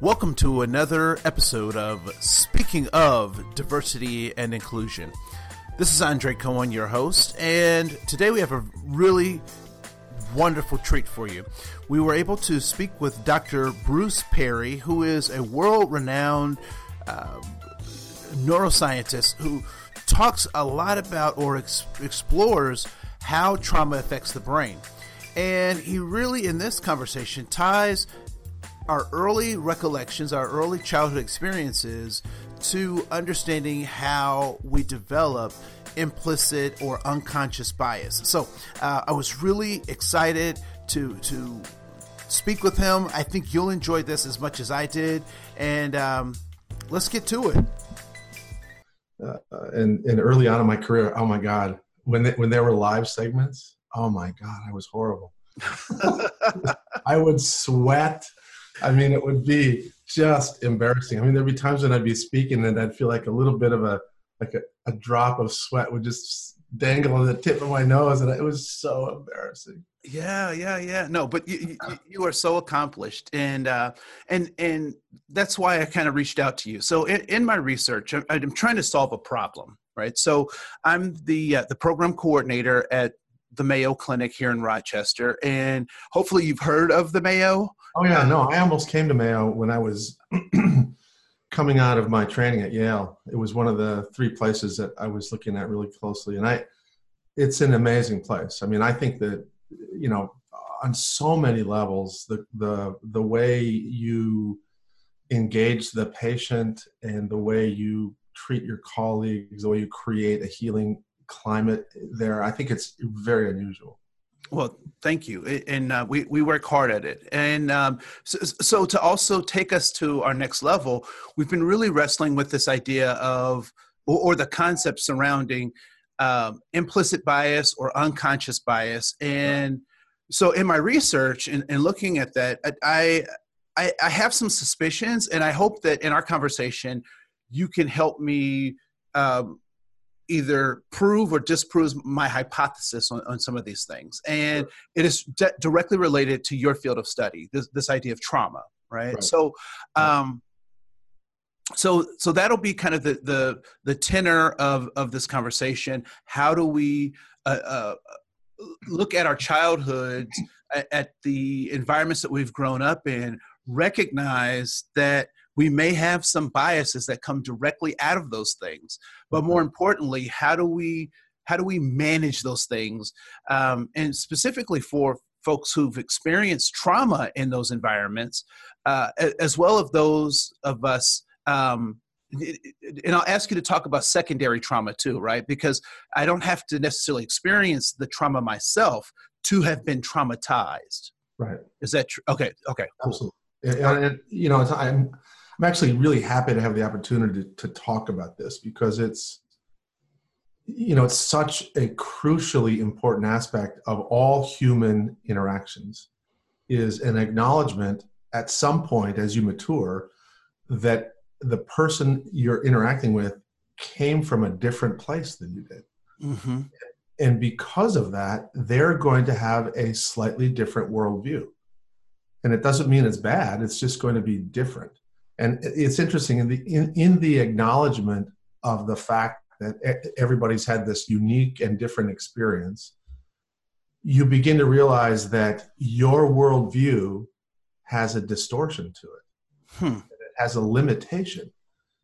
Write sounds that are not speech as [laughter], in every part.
Welcome to another episode of Speaking of Diversity and Inclusion. This is Andre Cohen, your host, and today we have a really wonderful treat for you. We were able to speak with Dr. Bruce Perry, who is a world renowned uh, neuroscientist who talks a lot about or ex- explores how trauma affects the brain. And he really, in this conversation, ties our early recollections, our early childhood experiences, to understanding how we develop implicit or unconscious bias. So uh, I was really excited to to speak with him. I think you'll enjoy this as much as I did, and um, let's get to it. Uh, and and early on in my career, oh my God, when they, when there were live segments, oh my God, I was horrible. [laughs] I would sweat. I mean, it would be just embarrassing. I mean, there'd be times when I'd be speaking and I'd feel like a little bit of a like a, a drop of sweat would just dangle on the tip of my nose, and it was so embarrassing. Yeah, yeah, yeah. No, but you, you, you are so accomplished, and uh, and and that's why I kind of reached out to you. So in, in my research, I'm, I'm, trying to solve a problem, right? So I'm the uh, the program coordinator at the Mayo Clinic here in Rochester, and hopefully you've heard of the Mayo. Oh yeah, no, I almost came to Mayo when I was [clears throat] coming out of my training at Yale, it was one of the three places that I was looking at really closely. And I, it's an amazing place. I mean, I think that, you know, on so many levels, the, the, the way you engage the patient and the way you treat your colleagues, the way you create a healing climate there, I think it's very unusual. Well, thank you, and uh, we we work hard at it. And um, so, so, to also take us to our next level, we've been really wrestling with this idea of, or, or the concept surrounding um, implicit bias or unconscious bias. And so, in my research and, and looking at that, I, I I have some suspicions, and I hope that in our conversation, you can help me. Um, either prove or disproves my hypothesis on, on some of these things. And sure. it is directly related to your field of study, this, this idea of trauma, right? right. So, um, so, so that'll be kind of the, the, the tenor of, of this conversation. How do we uh, uh, look at our childhoods, [clears throat] at the environments that we've grown up in, recognize that we may have some biases that come directly out of those things but more importantly how do we how do we manage those things um, and specifically for folks who've experienced trauma in those environments uh, as well as those of us um, and I'll ask you to talk about secondary trauma too, right? Because I don't have to necessarily experience the trauma myself to have been traumatized. Right. Is that true? Okay. Okay. Cool. Absolutely. And, and, you know, I'm I'm actually really happy to have the opportunity to, to talk about this because it's you know it's such a crucially important aspect of all human interactions is an acknowledgement at some point as you mature that the person you're interacting with came from a different place than you did. Mm-hmm. and because of that they're going to have a slightly different worldview. And it doesn't mean it's bad it's just going to be different and it's interesting in the in, in the acknowledgement of the fact that everybody's had this unique and different experience you begin to realize that your worldview has a distortion to it hmm. it has a limitation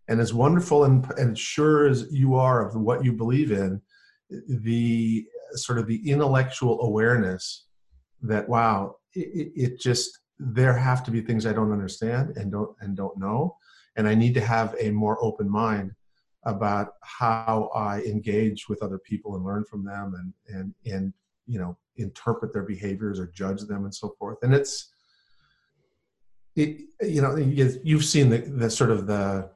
and as wonderful and, and sure as you are of what you believe in the sort of the intellectual awareness that wow it, it just there have to be things I don't understand and don't and don't know, and I need to have a more open mind about how I engage with other people and learn from them and and and you know interpret their behaviors or judge them and so forth. And it's it you know you've seen the, the sort of the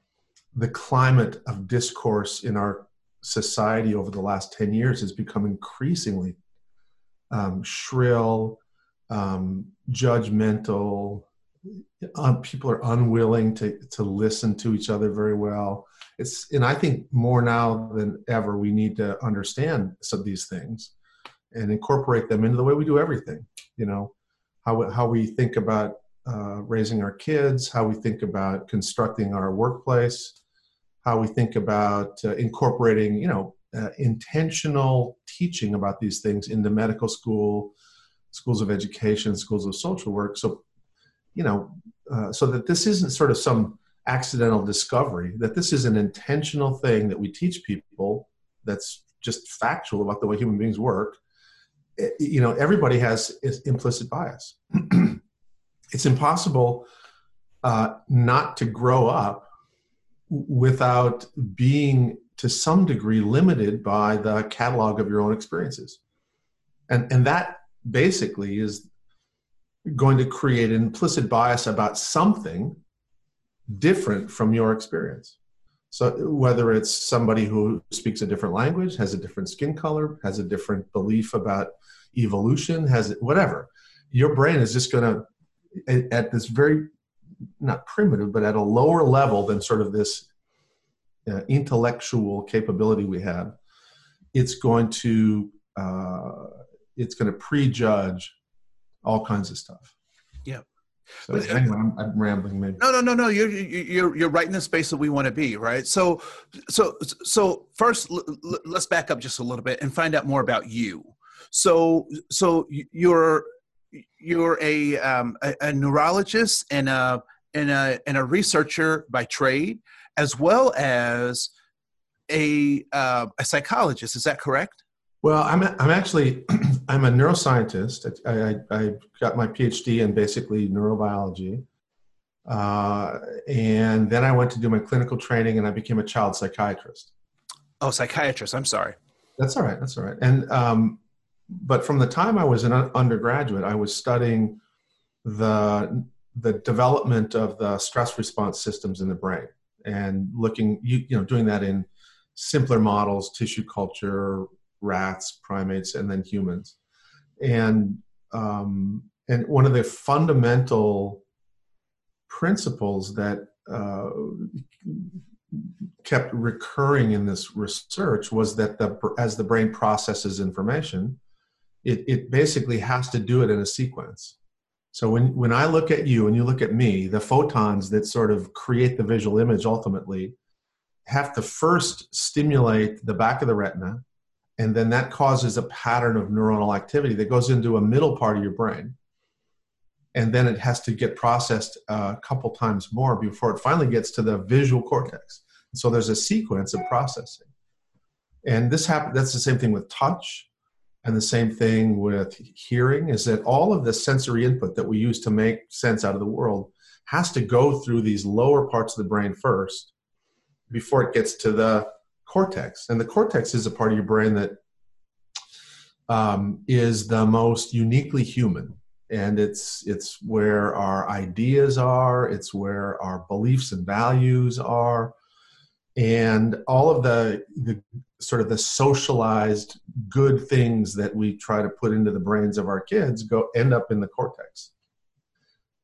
the climate of discourse in our society over the last 10 years has become increasingly um, shrill um, judgmental. Um, people are unwilling to to listen to each other very well. It's and I think more now than ever we need to understand some of these things and incorporate them into the way we do everything. You know, how how we think about uh, raising our kids, how we think about constructing our workplace, how we think about uh, incorporating, you know, uh, intentional teaching about these things into medical school, schools of education, schools of social work. So, you know, uh, so that this isn't sort of some accidental discovery, that this is an intentional thing that we teach people that's just factual about the way human beings work. It, eh, you know, everybody has implicit bias. [clears throat] it's impossible uh, not to grow up without being to some degree limited by the catalog of your own experiences and and that basically is going to create an implicit bias about something different from your experience. So whether it's somebody who speaks a different language has a different skin color has a different belief about evolution has whatever your brain is just going to at this very not primitive but at a lower level than sort of this uh, intellectual capability we have it's going to uh, it's going to prejudge all kinds of stuff yeah so but, anyway, I'm, I'm, rambling. Maybe. No, no, no, no. You're you're you're right in the space that we want to be, right? So, so, so first, l- l- let's back up just a little bit and find out more about you. So, so you're you're a, um, a, a neurologist and a, and a, and a researcher by trade, as well as a, uh, a psychologist. Is that correct? Well, I'm, I'm actually [clears throat] I'm a neuroscientist. I, I, I, got my PhD in basically neurobiology. Uh, and then I went to do my clinical training and I became a child psychiatrist. Oh, psychiatrist. I'm sorry. That's all right. That's all right. And um, but from the time I was an undergraduate, I was studying the the development of the stress response systems in the brain and looking you, you know doing that in simpler models tissue culture rats primates and then humans and um, and one of the fundamental principles that uh, kept recurring in this research was that the as the brain processes information it, it basically has to do it in a sequence. So when, when I look at you and you look at me, the photons that sort of create the visual image ultimately have to first stimulate the back of the retina, and then that causes a pattern of neuronal activity that goes into a middle part of your brain. And then it has to get processed uh, a couple times more before it finally gets to the visual cortex. So there's a sequence of processing. And this happens, that's the same thing with touch and the same thing with hearing is that all of the sensory input that we use to make sense out of the world has to go through these lower parts of the brain first before it gets to the cortex. And the cortex is a part of your brain that um, is the most uniquely human. And it's it's where our ideas are, it's where our beliefs and values are, and all of the the sort of the socialized good things that we try to put into the brains of our kids go end up in the cortex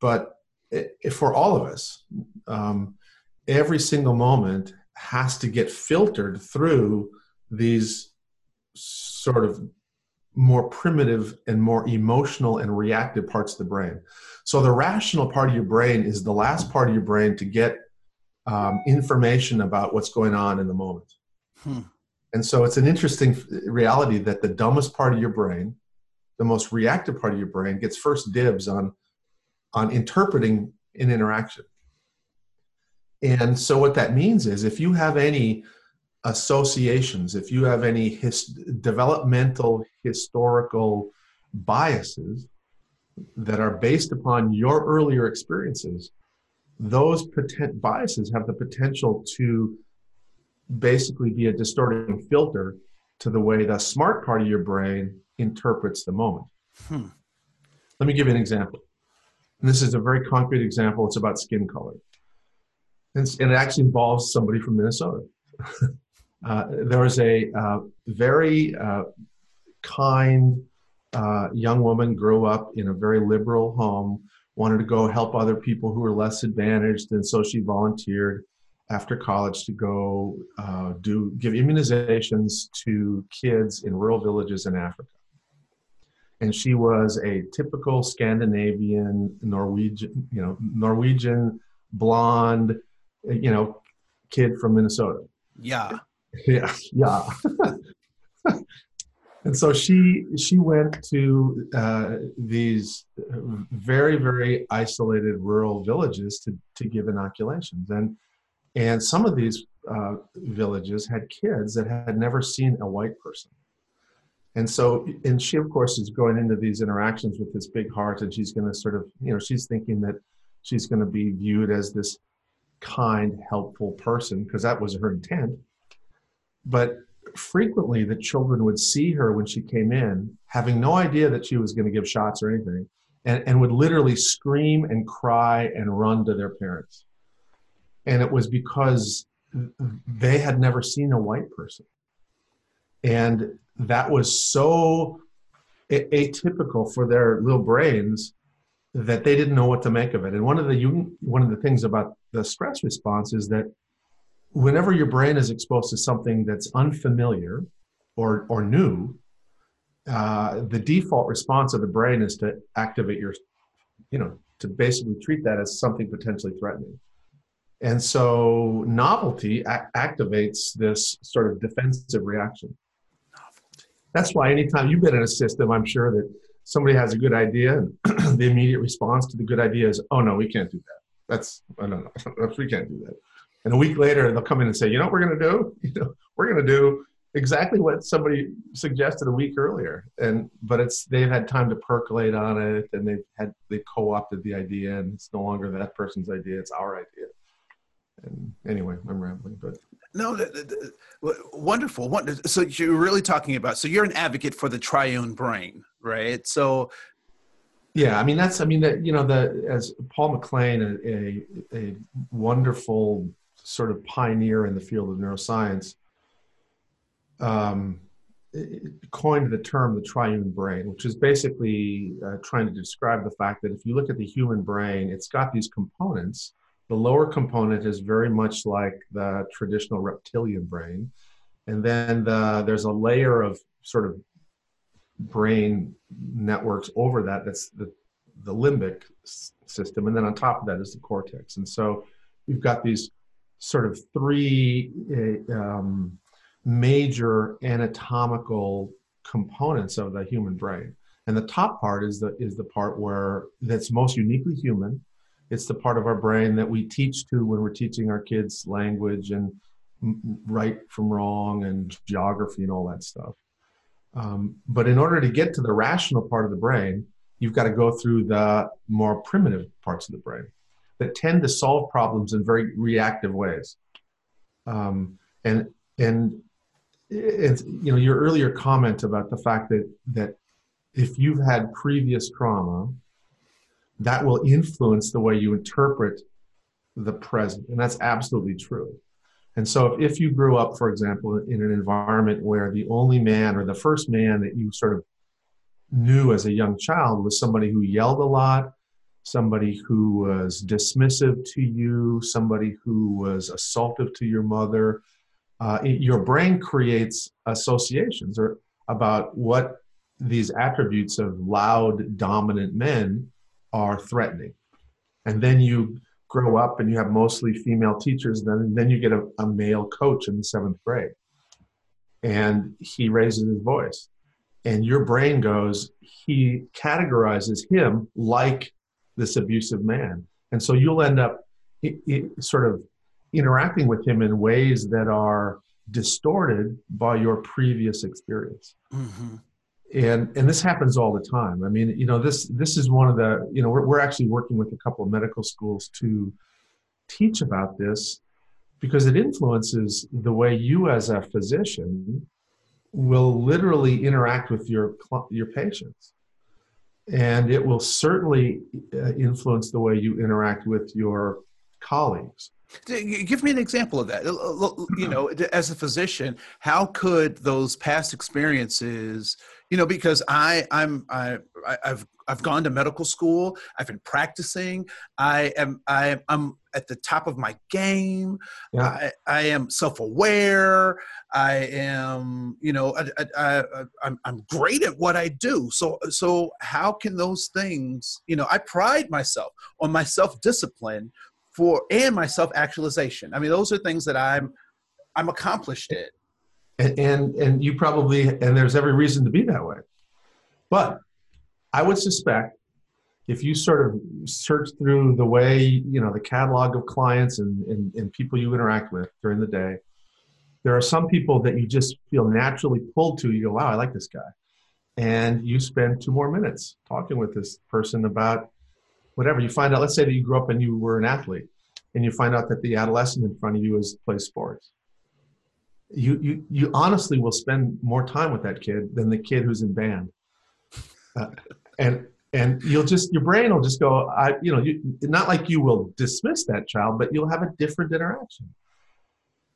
but it, for all of us um, every single moment has to get filtered through these sort of more primitive and more emotional and reactive parts of the brain so the rational part of your brain is the last part of your brain to get um, information about what's going on in the moment. Hmm. And so it's an interesting reality that the dumbest part of your brain, the most reactive part of your brain, gets first dibs on, on interpreting an interaction. And so what that means is if you have any associations, if you have any his, developmental historical biases that are based upon your earlier experiences, those potent biases have the potential to basically be a distorting filter to the way the smart part of your brain interprets the moment. Hmm. Let me give you an example. And this is a very concrete example. It's about skin color. And, and it actually involves somebody from Minnesota. [laughs] uh, there was a uh, very uh, kind uh, young woman, grew up in a very liberal home wanted to go help other people who were less advantaged, and so she volunteered after college to go uh, do give immunizations to kids in rural villages in Africa. and she was a typical Scandinavian Norwegian, you know, Norwegian blonde, you know, kid from Minnesota. Yeah. [laughs] Yeah. Yeah. [laughs] and so she she went to uh, these very very isolated rural villages to to give inoculations and and some of these uh, villages had kids that had never seen a white person and so and she of course is going into these interactions with this big heart and she's going to sort of you know she's thinking that she's going to be viewed as this kind helpful person because that was her intent. But frequently the children would see her when she came in having no idea that she was going to give shots or anything and, and would literally scream and cry and run to their parents. And it was because they had never seen a white person. And that was so atypical for their little brains that they didn't know what to make of it. And one of the one of the things about the stress response is that whenever your brain is exposed to something that's unfamiliar or or new, uh, the default response of the brain is to activate your, you know, to basically treat that as something potentially threatening. And so novelty a- activates this sort of defensive reaction that's why anytime you've been in a system, I'm sure that somebody has a good idea and [clears throat] the immediate response to the good idea is, oh no, we can't do that. That's, I don't know, [laughs] we can't do that. And a week later, they'll come in and say, you know what we're going to do? [laughs] You know, we're going to do exactly what somebody suggested a week earlier. And, but it's, they've had time to percolate on it and they've had, they co-opted the idea and it's no longer that person's idea. It's our idea. And anyway, I'm rambling, but no, wonderful. So you're really talking about. So you're an advocate for the triune brain, right? So, yeah, I mean that's. I mean that you know the as Paul MacLean, a, a, a wonderful sort of pioneer in the field of neuroscience, um, coined the term the triune brain, which is basically uh, trying to describe the fact that if you look at the human brain, it's got these components the lower component is very much like the traditional reptilian brain. And then the, there's a layer of sort of brain networks over that that's the, the limbic system. And then on top of that is the cortex. And so we've got these sort of three eh, um, major anatomical components of the human brain. And the top part is the is the part where that's most uniquely human, it's the part of our brain that we teach to when we're teaching our kids language and right from wrong and geography and all that stuff. Um, but in order to get to the rational part of the brain, you've got to go through the more primitive parts of the brain that tend to solve problems in very reactive ways. Um, and and it's, you know your earlier comment about the fact that that if you've had previous trauma that will influence the way you interpret the present. And that's absolutely true. And so if, you grew up, for example, in an environment where the only man or the first man that you sort of knew as a young child was somebody who yelled a lot, somebody who was dismissive to you, somebody who was assaultive to your mother, uh, it, your brain creates associations or about what these attributes of loud, dominant men are threatening. And then you grow up and you have mostly female teachers, then, then you get a, a male coach in the seventh grade. And he raises his voice. And your brain goes, he categorizes him like this abusive man. And so you'll end up it, it, sort of interacting with him in ways that are distorted by your previous experience. Mm-hmm and and this happens all the time. I mean you know this this is one of the you know we're, we're actually working with a couple of medical schools to teach about this because it influences the way you as a physician will literally interact with your your patients. And it will certainly uh, influence the way you interact with your colleagues. Give me an example of that. You know, as a physician, how could those past experiences, you know, because I, I'm, I, I've, I've gone to medical school. I've been practicing. I am, I, I'm at the top of my game. Yeah. I, I am self-aware. I am, you know, I, I, I, I'm, I'm great at what I do. So, so how can those things, you know, I pride myself on my self-discipline for, and my self-actualization. I mean, those are things that I'm, I'm accomplished in. And, and, you probably, and there's every reason to be that way. But I would suspect if you sort of search through the way you know the catalog of clients and, and, and, people you interact with during the day there are some people that you just feel naturally pulled to. You go wow i like this guy. And you spend two more minutes talking with this person about whatever. You find out let's say that you grew up and you were an athlete and you find out that the adolescent in front of you is plays sports you you you honestly will spend more time with that kid than the kid who's in band. Uh, and and you'll just your brain will just go i you know you, not like you will dismiss that child but you'll have a different interaction.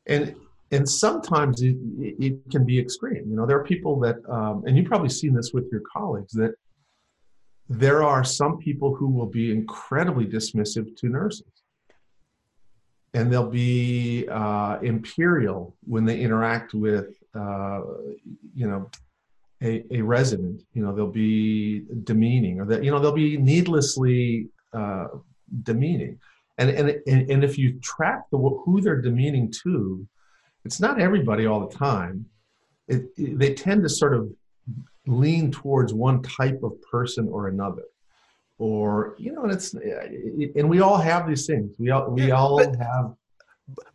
And and sometimes it, it can be extreme. You know there are people that um, and you've probably seen this with your colleagues that there are some people who will be incredibly dismissive to nurses and they'll be uh, imperial when they interact with uh, you know a, a resident, you know, they'll be demeaning or that, you know, they'll be needlessly uh, demeaning. And, and, and, and if you track the, who they're demeaning to, it's not everybody all the time. It, it, they tend to sort of lean towards one type of person or another or you know and it's and we all have these things we all we all have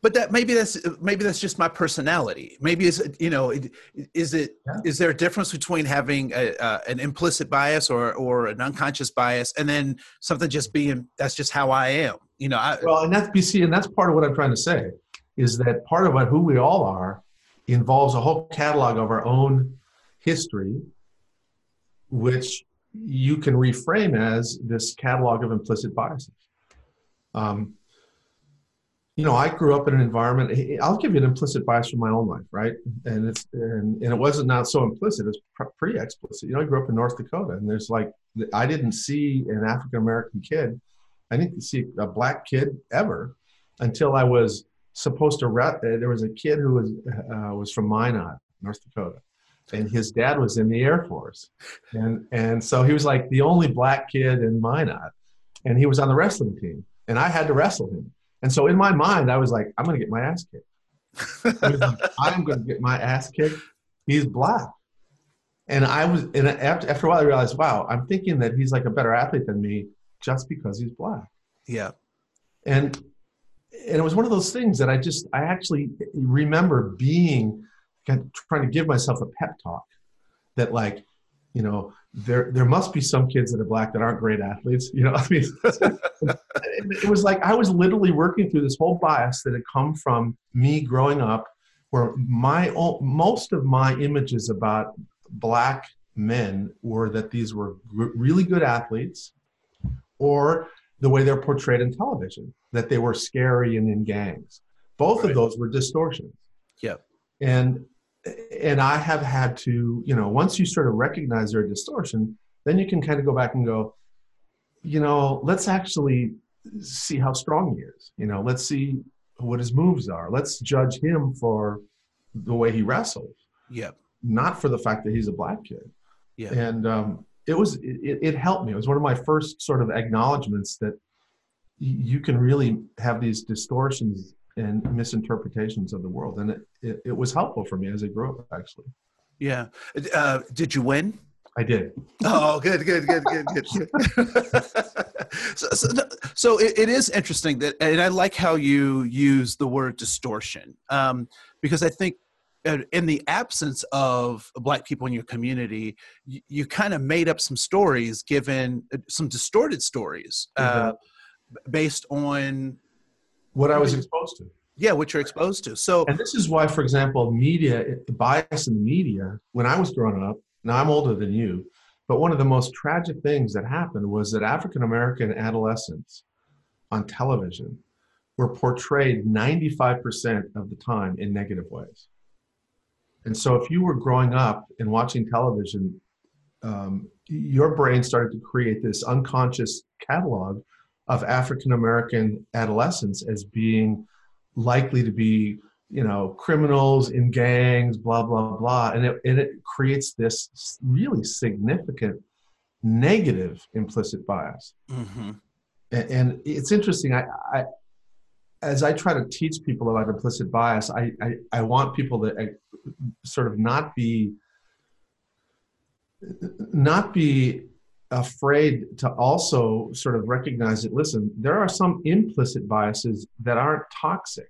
but that maybe that's maybe that's just my personality maybe is you know is it yeah. is there a difference between having a, uh, an implicit bias or or an unconscious bias and then something just being that's just how i am you know I, well and that's bc and that's part of what i'm trying to say is that part of what who we all are involves a whole catalog of our own history which you can reframe as this catalog of implicit biases um, you know, I grew up in an environment. I'll give you an implicit bias from my own life, right? And it's and, and it wasn't not so implicit; it's pretty explicit. You know, I grew up in North Dakota, and there's like I didn't see an African American kid. I didn't see a black kid ever until I was supposed to. Re- there was a kid who was uh, was from Minot, North Dakota, and his dad was in the Air Force, and and so he was like the only black kid in Minot, and he was on the wrestling team, and I had to wrestle him and so in my mind, I was like, I'm going to get my ass kicked. [laughs] I'm going to get my ass kicked. He's black. And I was, and after, after a while, I realized, wow, I'm thinking that he's like a better athlete than me just because he's black. Yeah. And, and it was one of those things that I just, I actually remember being, trying to give myself a pep talk that like, you know, there there must be some kids that are black that aren't great athletes. You know, [laughs] I mean, it was like I was literally working through this whole bias that had come from me growing up, where my most of my images about black men were that these were really good athletes, or the way they're portrayed in television, that they were scary and in gangs. Both right. of those were distortions. Yeah. And and I have had to, you know, once you sort of recognize their distortion, then you can kind of go back and go, you know, let's actually see how strong he is. You know, let's see what his moves are. Let's judge him for the way he wrestles. Yeah. Not for the fact that he's a black kid. Yeah. And um, it was it, it helped me. It was one of my first sort of acknowledgments that you can really have these distortions and misinterpretations of the world. And it, it, it, was helpful for me as I grew up, actually. Yeah. Uh, did you win? I did. Oh, good, good, good, good, good. [laughs] so, so, so it, it is interesting that, and I like how you use the word distortion, um, because I think uh, in the absence of black people in your community, you, you kind of made up some stories, given uh, some distorted stories uh, mm-hmm. based on what I was exposed to. Yeah, what you're exposed to. So, and this is why, for example, media, the bias in the media, when I was growing up, now I'm older than you, but one of the most tragic things that happened was that African American adolescents on television were portrayed 95% of the time in negative ways. And so, if you were growing up and watching television, um, your brain started to create this unconscious catalog of African American adolescents as being likely to be, you know, criminals in gangs, blah blah blah, and it and it creates this really significant negative implicit bias. Mm-hmm. And, and, it's interesting. I, I, as I try to teach people about implicit bias, I I, I want people to uh, sort of not be not be afraid to also sort of recognize that listen there are some implicit biases that aren't toxic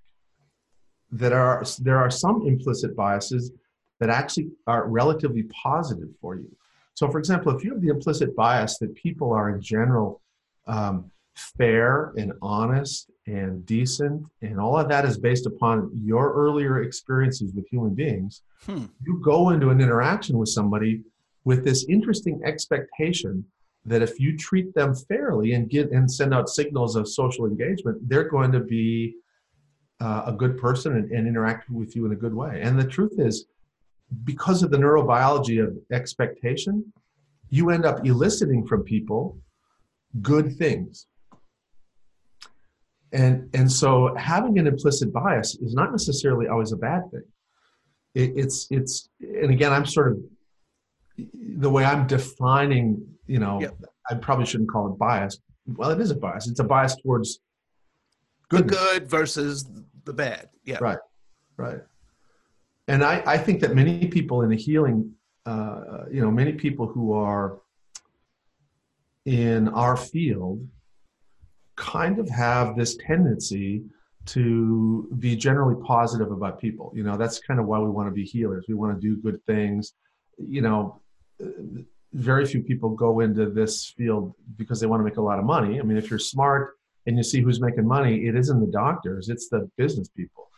that are there are some implicit biases that actually are relatively positive for you so for example if you have the implicit bias that people are in general um, fair and honest and decent and all of that is based upon your earlier experiences with human beings hmm. you go into an interaction with somebody with this interesting expectation that if you treat them fairly and get and send out signals of social engagement, they're going to be uh, a good person and, and interact with you in a good way. And the truth is, because of the neurobiology of expectation, you end up eliciting from people good things. And, and so having an implicit bias is not necessarily always a bad thing. It, it's, it's, and again, I'm sort of the way I'm defining, you know, yep. I probably shouldn't call it bias. Well, it is a bias. It's a bias towards good, the good versus the bad. Yeah. Right. Right. And I, I think that many people in the healing, uh, you know, many people who are in our field kind of have this tendency to be generally positive about people. You know, that's kind of why we want to be healers. We want to do good things. You know, very few people go into this field because they want to make a lot of money. I mean, if you're smart and you see who's making money, it isn't the doctors, it's the business people,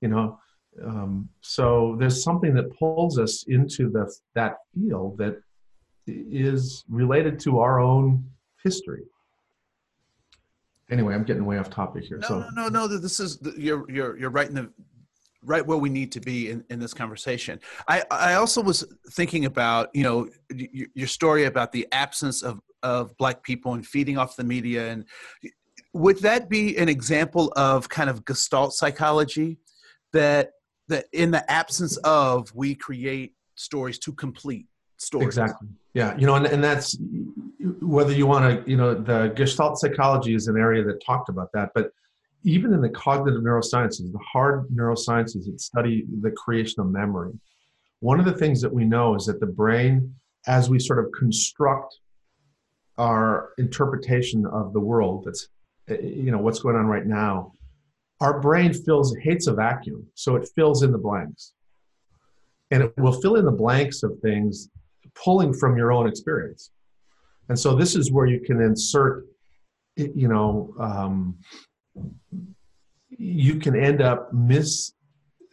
you know. Um, so there's something that pulls us into the that field that is related to our own history. Anyway, I'm getting way off topic here. No, so no, no, no. This is you're you're you're right in the right where we need to be in, in this conversation. I, I also was thinking about, you know, your story about the absence of, of black people and feeding off the media. And would that be an example of kind of gestalt psychology that, that in the absence of, we create stories to complete stories? Exactly. Yeah. You know, and, and that's whether you want to, you know, the gestalt psychology is an area that talked about that, but even in the cognitive neurosciences, the hard neurosciences that study the creation of memory, one of the things that we know is that the brain, as we sort of construct our interpretation of the world, that's you know what's going on right now, our brain fills hates a vacuum, so it fills in the blanks, and it will fill in the blanks of things pulling from your own experience, and so this is where you can insert, you know. Um, you can end up mis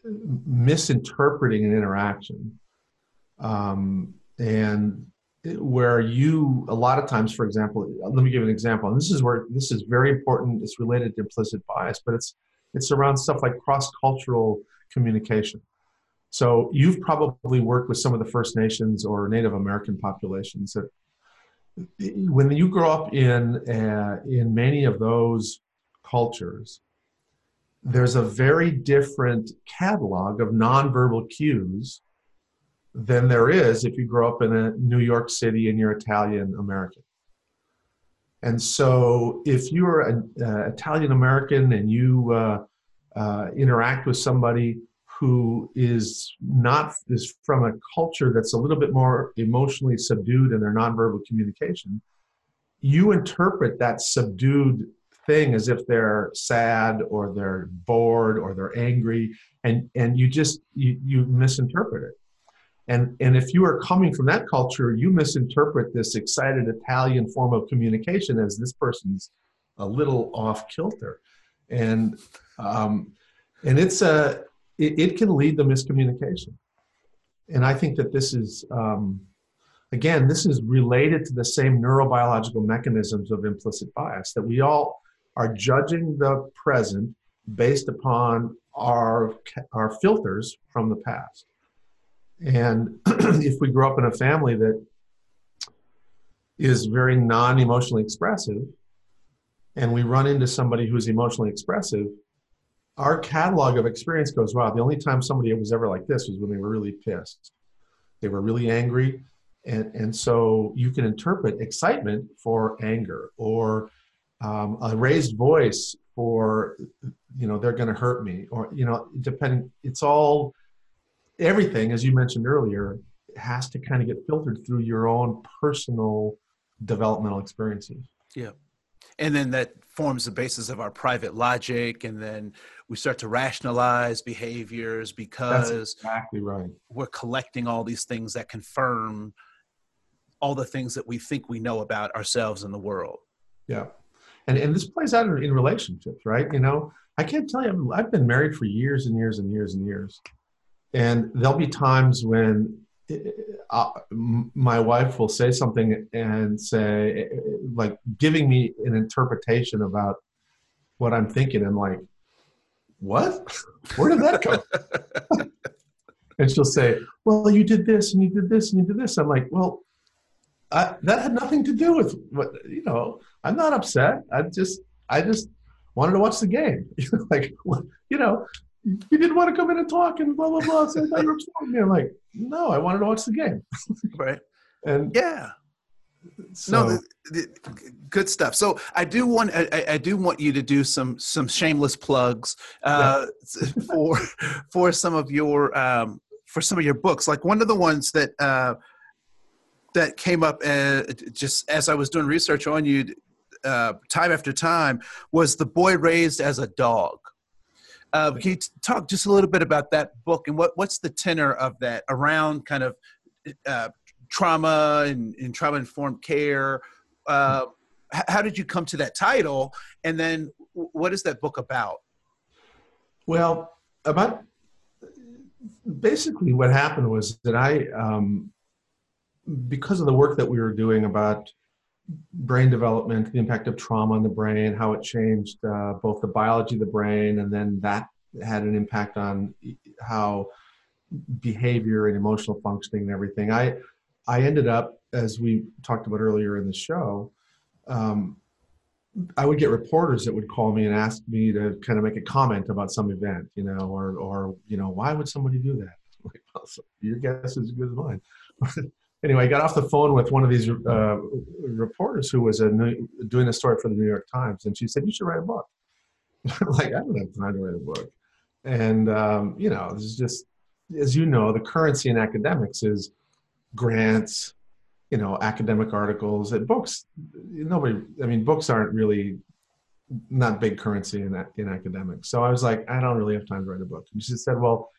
misinterpreting an interaction. Um, and where you a lot of times for example let me give an example and this is where this is very important it's related to implicit bias but it's it's around stuff like cross-cultural communication. So you've probably worked with some of the first nations or native american populations that when you grow up in uh, in many of those cultures, there's a very different catalog of nonverbal cues than there is if you grow up in a New York City and you're Italian American. And so, if you're an uh, Italian American and you uh, uh, interact with somebody who is not is from a culture that's a little bit more emotionally subdued in their nonverbal communication, you interpret that subdued thing as if they're sad or they're bored or they're angry and and you just you, you misinterpret it. And and if you are coming from that culture you misinterpret this excited italian form of communication as this person's a little off kilter. And um, and it's a it, it, can lead to miscommunication. And i think that this is um, again this is related to the same neurobiological mechanisms of implicit bias that we all are judging the present based upon our our filters from the past. And [clears throat] if we grow up in a family that is very non-emotionally expressive, and we run into somebody who's emotionally expressive, our catalog of experience goes, wow, the only time somebody was ever like this was when they were really pissed. They were really angry. And, and so you can interpret excitement for anger or um, a raised voice for, you know, they're going to hurt me or, you know, depending, it's all, everything, as you mentioned earlier, has to kind of get filtered through your own personal developmental experiences. Yeah. And then that forms the basis of our private logic. And then we start to rationalize behaviors because That's exactly right. we're collecting all these things that confirm all the things that we think we know about ourselves and the world. Yeah. And, and this plays out in, in relationships, right? You know, I can't tell you, I've been married for years and years and years and years. And there'll be times when uh, my wife will say something and say like giving me an interpretation about what i'm thinking i'm like what where did that come [laughs] and she'll say well you did this and you did this and you did this i'm like well I, that had nothing to do with what you know i'm not upset i just i just wanted to watch the game [laughs] like you know you didn't want to come in and talk and blah blah blah. So I thought you were upset with me. I'm like, no, I wanted to watch the game. [laughs] right. And yeah. So, no, the, the, good stuff. So I do want I, I, do want you to do some some shameless plugs uh, yeah. [laughs] for for some of your um, for some of your books. Like one of the ones that uh, that came up uh, just as I was doing research on you uh, time after time was the boy raised as a dog. Uh, can you talk just a little bit about that book and what, what's the tenor of that around kind of uh, trauma and, and trauma informed care? Uh, how did you come to that title? And then what is that book about? Well, about basically what happened was that I, um, because of the work that we were doing about brain development, the impact of trauma on the brain, how it changed uh, both the biology of the brain, and then that had an impact on how behavior and emotional functioning and everything. I I ended up, as we talked about earlier in the show, um, I would get reporters that would call me and ask me to kind of make a comment about some event, you know, or or you know, why would somebody do that? [laughs] Like, well, your guess is as good as mine. [laughs] anyway, I got off the phone with one of these uh, reporters who was a new, doing a story for the New York Times, and she said, "You should write a book." [laughs] like, I don't have time to write a book, and um, you know, this is just as you know, the currency in academics is grants, you know, academic articles, and books. Nobody, I mean, books aren't really not big currency in in academics. So I was like, I don't really have time to write a book. And she said, Well,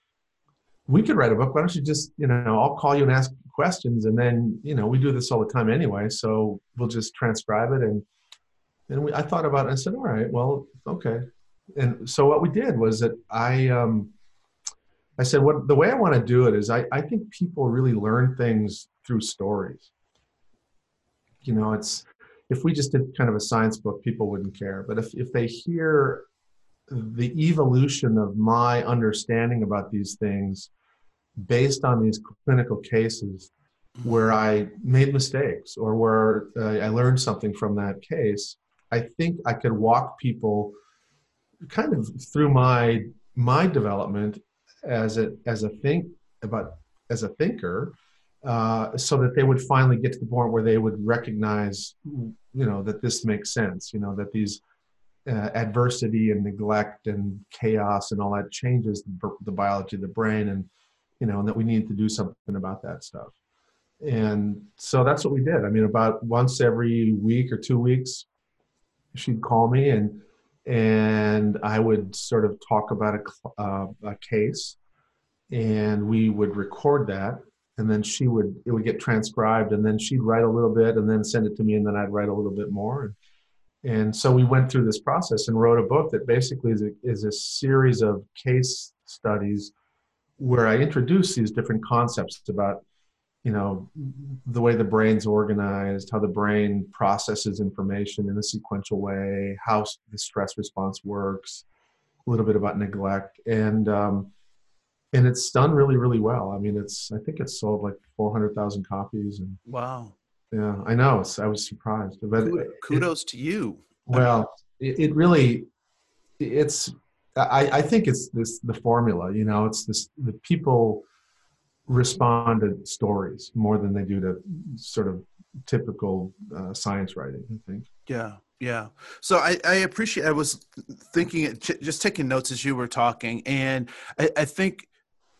we could write a book. Why don't you just, you know, I'll call you and ask questions, and then, you know, we do this all the time anyway. So we'll just transcribe it. And and we, I thought about it. I said, all right, well, okay. And so what we did was that I, um, I said, what the way I want to do it is I, I think people really learn things through stories. You know, it's if we just did kind of a science book, people wouldn't care. But if, if they hear the evolution of my understanding about these things based on these clinical cases where I made mistakes or where uh, I learned something from that case, I think I could walk people kind of through my my development as a as a think about as a thinker uh, so that they would finally get to the point where they would recognize you know that this makes sense you know that these uh, adversity and neglect and chaos and all that changes the, the, biology of the brain and you know and that we need to do something about that stuff. And so that's what we did. I mean about once every week or two weeks she'd call me and and I would sort of talk about a, uh, a case, and we would record that, and then she would it would get transcribed, and then she'd write a little bit, and then send it to me, and then I'd write a little bit more, and, and so we went through this process and wrote a book that basically is a, is a series of case studies where I introduce these different concepts about you know the way the brain's organized how the brain processes information in a sequential way how the stress response works a little bit about neglect. And um, and it's done really really well. I mean it's i think it's sold like 400000 copies and wow. Yeah i know. I was surprised. But kudos, it, to you. Well it, it really it's I, I think it's this the formula you know it's this the people respond to stories more than they do to sort of typical uh, science writing i think. Yeah yeah. So i, I appreciate i was thinking just taking notes as you were talking and i, I think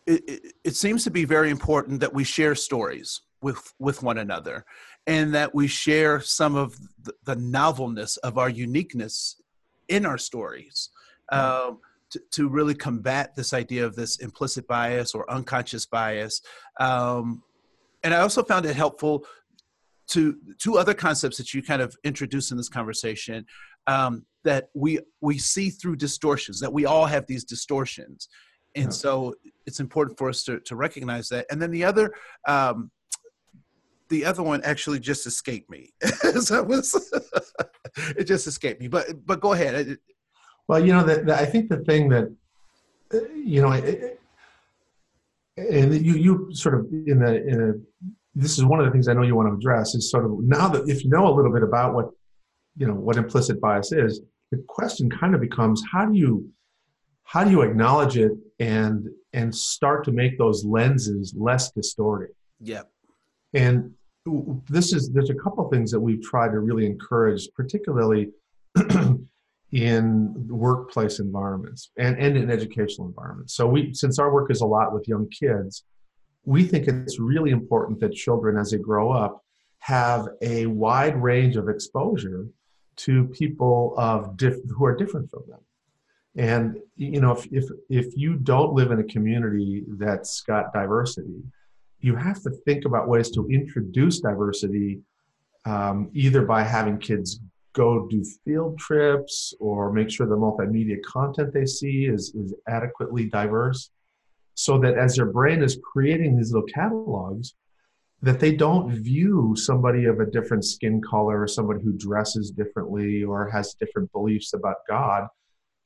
it, it, it seems to be very important that we share stories with with one another and that we share some of the, the novelness of our uniqueness in our stories um, to, to, really combat this idea of this implicit bias or unconscious bias. Um, and I also found it helpful to two other concepts that you kind of introduced in this conversation um, that we we see through distortions that we all have these distortions. And yeah. so it's important for us to, to recognize that. And then the other um, the other one actually just escaped me. [laughs] So it, was, [laughs] it just escaped me. But but go ahead well, you know, that I think the thing that, uh, you know, it, and you you sort of in the in a, this is one of the things I know you want to address is sort of now that if you know a little bit about what you know what implicit bias is, the question kind of becomes how do you how do you acknowledge it and and start to make those lenses less distorted? Yeah. And this is there's a couple things that we've tried to really encourage, particularly [clears throat] in workplace environments and, and in educational environments. So we since our work is a lot with young kids, we think it's really important that children as they grow up have a wide range of exposure to people of diff, who are different from them. And you know, if, if if you don't live in a community that's got diversity, you have to think about ways to introduce diversity, um, either by having kids go do field trips or make sure the multimedia content they see is, is adequately diverse so that as their brain is creating these little catalogs that they don't view somebody of a different skin color or somebody who dresses differently or has different beliefs about god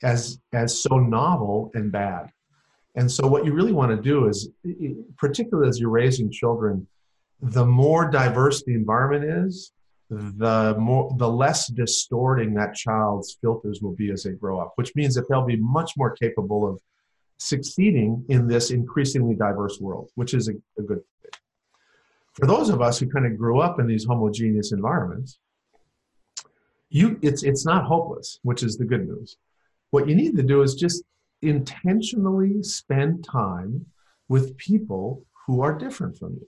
as as so novel and bad. And so what you really want to do is particularly as you're raising children the more diverse the environment is the more the less distorting that child's filters will be as they grow up which means that they'll be much more capable of succeeding in this increasingly diverse world which is a, a good thing. For those of us who kind of grew up in these homogeneous environments you it's it's not hopeless which is the good news. What you need to do is just intentionally spend time with people who are different from you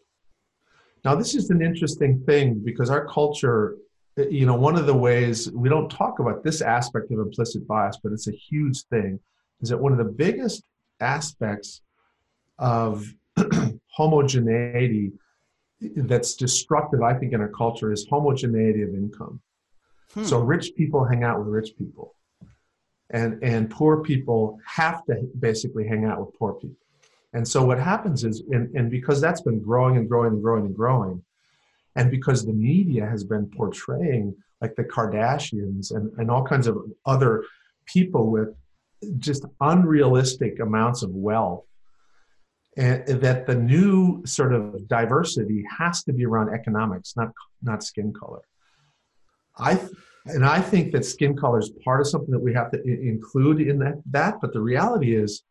now, this is an interesting thing because our culture, you know, one of the ways we don't talk about this aspect of implicit bias, but it's a huge thing, is that one of the biggest aspects of [clears throat] homogeneity that's destructive, I think, in our culture is homogeneity of income. Hmm. So rich people hang out with rich people, and and poor people have to basically hang out with poor people. And so what happens is, and, and because that's been growing and growing and growing and growing, and because the media has been portraying like the Kardashians and, and all kinds of other people with just unrealistic amounts of wealth, and that the new sort of diversity has to be around economics, not not skin color. I and I think that skin color is part of something that we have to include in that. That, but the reality is,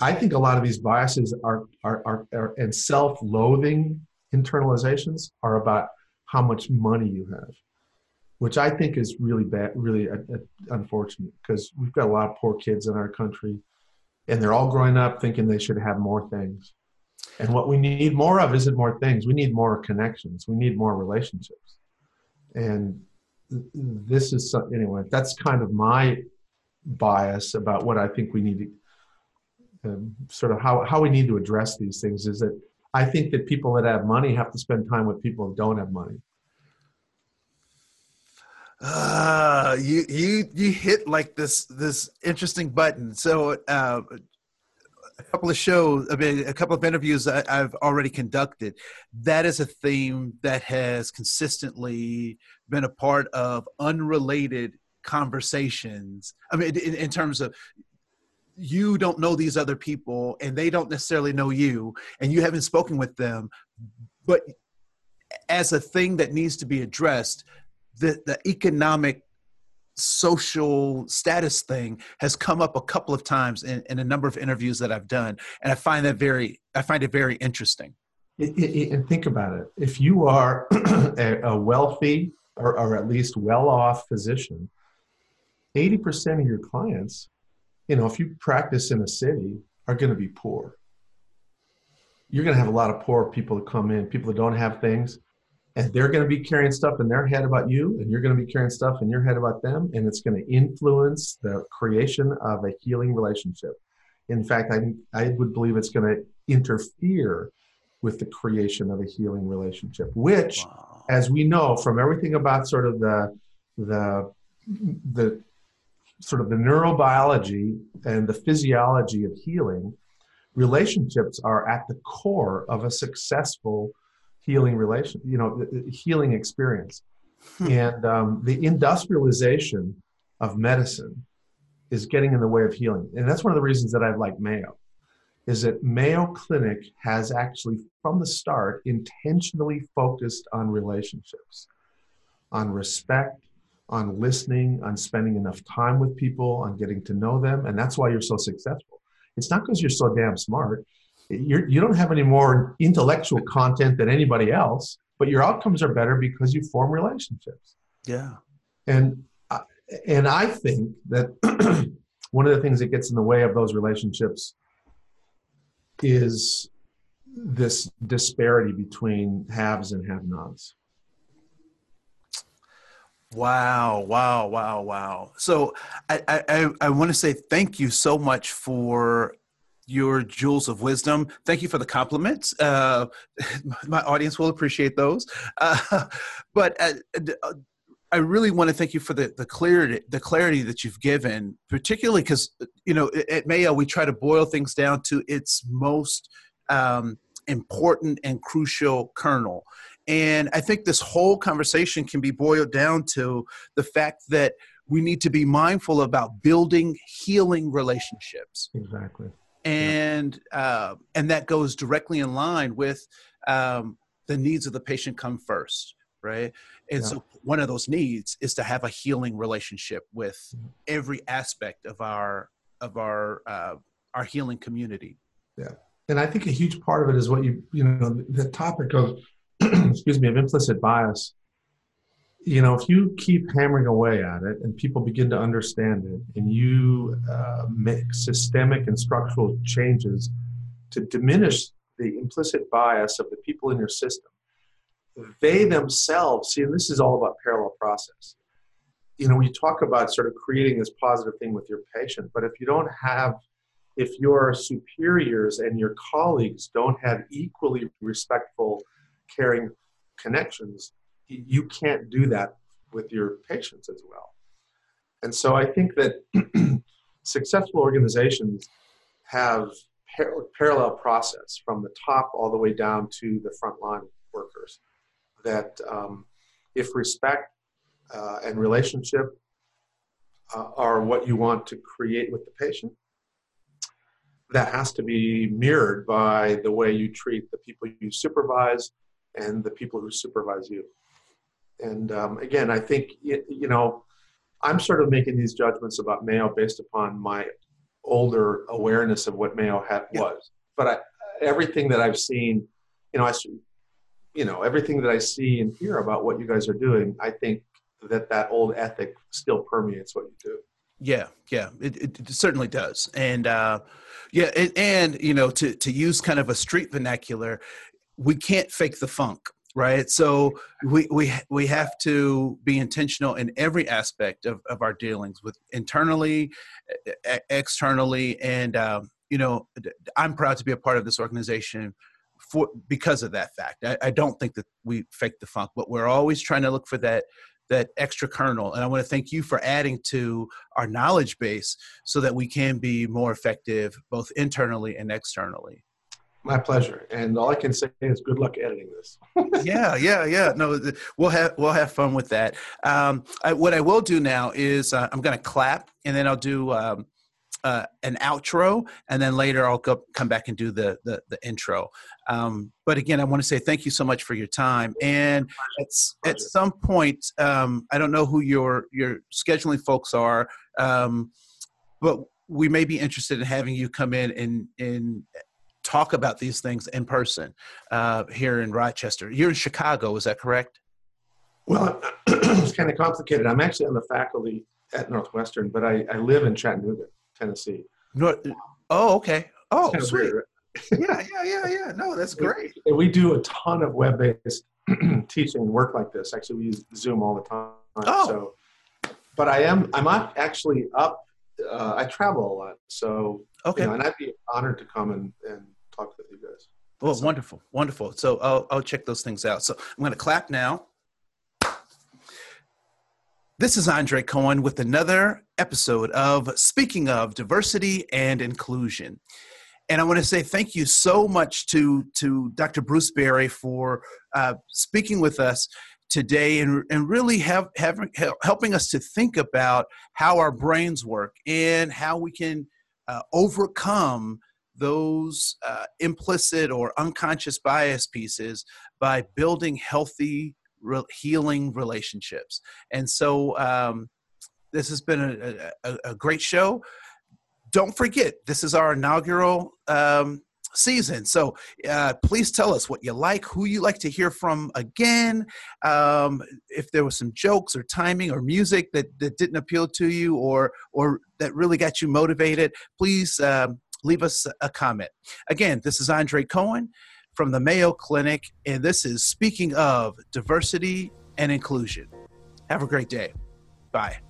I think a lot of these biases are, are, are, are and self-loathing internalizations are about how much money you have, which I think is really bad, really uh, uh, unfortunate because we've got a lot of poor kids in our country and they're all growing up thinking they should have more things. And what we need more of isn't more things. We need more connections. We need more relationships. And this is anyway, that's kind of my bias about what I think we need to sort of how, how we need to address these things is that I think that people that have money have to spend time with people who don't have money. Uh, you you you hit like this this interesting button. So uh, a couple of shows, I mean, a couple of interviews I, I've already conducted. That is a theme that has consistently been a part of unrelated conversations. I mean, in, in terms of you don't know these other people and they don't necessarily know you and you haven't spoken with them. But as a thing that needs to be addressed the, the economic social status thing has come up a couple of times in, in, a number of interviews that I've done, and I find that very I find it very interesting. It, it, and think about it: if you are [clears throat] a, a, wealthy or, or at least well-off physician, eighty percent of your clients, you know, if you practice in a city, are going to be poor. You're going to have a lot of poor people that come in, people that don't have things and they're going to be carrying stuff in their head about you and you're going to be carrying stuff in your head about them and it's going to influence the creation of a healing relationship in fact i, I would believe it's going to interfere with the creation of a healing relationship which wow. as we know from everything about sort of the the the sort of the neurobiology and the physiology of healing relationships are at the core of a successful healing relation, you know, healing experience. Hmm. And um, the industrialization of medicine is getting in the way of healing. And that's one of the reasons that I like Mayo, is that Mayo Clinic has actually, from the start, intentionally focused on relationships, on respect, on listening, on spending enough time with people, on getting to know them. And that's why you're so successful. It's not because you're so damn smart you're, you don't have any more intellectual content than anybody else, but your outcomes are better because you form relationships. Yeah. And and I think that [clears throat] one of the things that gets in the way of those relationships is this disparity between haves and have-nots. Wow, wow, wow, wow. So I, I, I want to say thank you so much for your jewels of wisdom. Thank you for the compliments. Uh, [laughs] my audience will appreciate those. Uh, [laughs] but uh, uh, I really want to thank you for the, the clarity the clarity that you've given, particularly because you know at Mayo we try to boil things down to its most um, important and crucial kernel. And I think this whole conversation can be boiled down to the fact that we need to be mindful about building healing relationships. Exactly and uh, and that goes directly in line with um, the needs of the patient come first right and yeah. so one of those needs is to have a healing relationship with mm-hmm. every aspect of our of our uh, our healing community yeah and i think a huge part of it is what you you know the topic of [clears throat] excuse me of implicit bias you know, if you keep hammering away at it and people begin to understand it and you uh, make systemic and structural changes to diminish the implicit bias of the people in your system, they themselves, see, and this is all about parallel process. You know, we talk about sort of creating this positive thing with your patient, but if you don't have, if your superiors and your colleagues don't have equally respectful, caring connections, you can't do that with your patients as well. And so I think that [clears throat] successful organizations have par- parallel process from the top all the way down to the frontline workers. That um, if respect uh, and relationship uh, are what you want to create with the patient, that has to be mirrored by the way you treat the people you supervise and the people who supervise you. And um, again, I think, you know, I'm sort of making these judgments about Mayo based upon my older awareness of what Mayo had, yeah. was. But I, everything that I've seen, you know, I, you know, everything that I see and hear about what you guys are doing, I think that that old ethic still permeates what you do. Yeah, yeah, it, it certainly does, and uh, yeah, and, and you know, to to use kind of a street vernacular, we can't fake the funk right? So we we we have to be intentional in every aspect of, of our dealings with internally externally and um, you know i'm proud to be a part of this organization for because of that fact. I, I don't think that we fake the funk but we're always trying to look for that that extra kernel. And i want to thank you for adding to our knowledge base so that we can be more effective both internally and externally my pleasure. And all I can say is good luck editing this. [laughs] yeah, yeah, yeah. No, we'll have we'll have fun with that. Um, I, what I will do now is uh, I'm going to clap, and then I'll do um, uh, an outro, and then later I'll go, come back and do the the, the intro. Um, but again, I want to say thank you so much for your time. And at at some point, um, I don't know who your your scheduling folks are, um, but we may be interested in having you come in and and talk about these things in person uh, here in Rochester. You're in Chicago, is that correct? Well, [clears throat] it's kind of complicated. I'm actually on the faculty at Northwestern, but I, I live in Chattanooga, Tennessee. North, oh, okay. Oh, sweet. yeah, yeah, yeah, yeah. No, that's great. We, we do a ton of web-based [clears throat] teaching and work like this. Actually, we use Zoom all the time. Oh. So, but I am I'm not actually up. Uh, I travel a lot, so okay. You know, and I'd be honored to come and, and talk with you guys. Well, so. wonderful, wonderful. So I'll I'll check those things out. So I'm going to clap now. This is Andre Cohen with another episode of Speaking of Diversity and Inclusion. And I want to say thank you so much to, to Dr. Bruce Perry for uh, speaking with us today and, and really have, have, helping us to think about how our brains work and how we can uh, overcome those uh, implicit or unconscious bias pieces by building healthy re- healing relationships. And so um, this has been a, a, a, great show. Don't forget, this is our inaugural um, season. So uh, please tell us what you like, who you like to hear from again. Um, if there was some jokes or timing or music that, that didn't appeal to you or or that really got you motivated, please um, leave us a comment. Again, this is Andre Cohen from the Mayo Clinic, and this is Speaking of Diversity and Inclusion. Have a great day. Bye.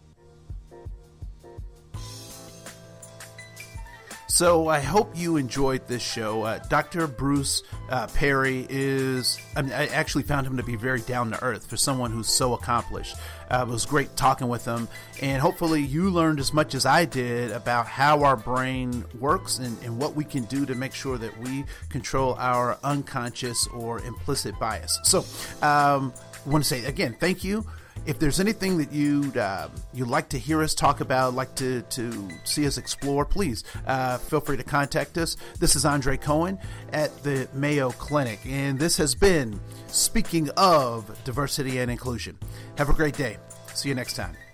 So I hope you enjoyed this show. Uh, Dr. Bruce uh, Perry is, I, mean, I, actually found him to be very down to earth for someone who's so accomplished. Uh, it was great talking with him, and hopefully you learned as much as I did about how our brain works and, and what we can do to make sure that we control our unconscious or implicit bias. So um, I want to say again, thank you if there's anything that you'd uh, you'd like to hear us talk about, like to to see us explore, please uh, feel free to contact us. This is Andre Cohen at the Mayo Clinic, and this has been speaking of diversity and inclusion. Have a great day. See you next time.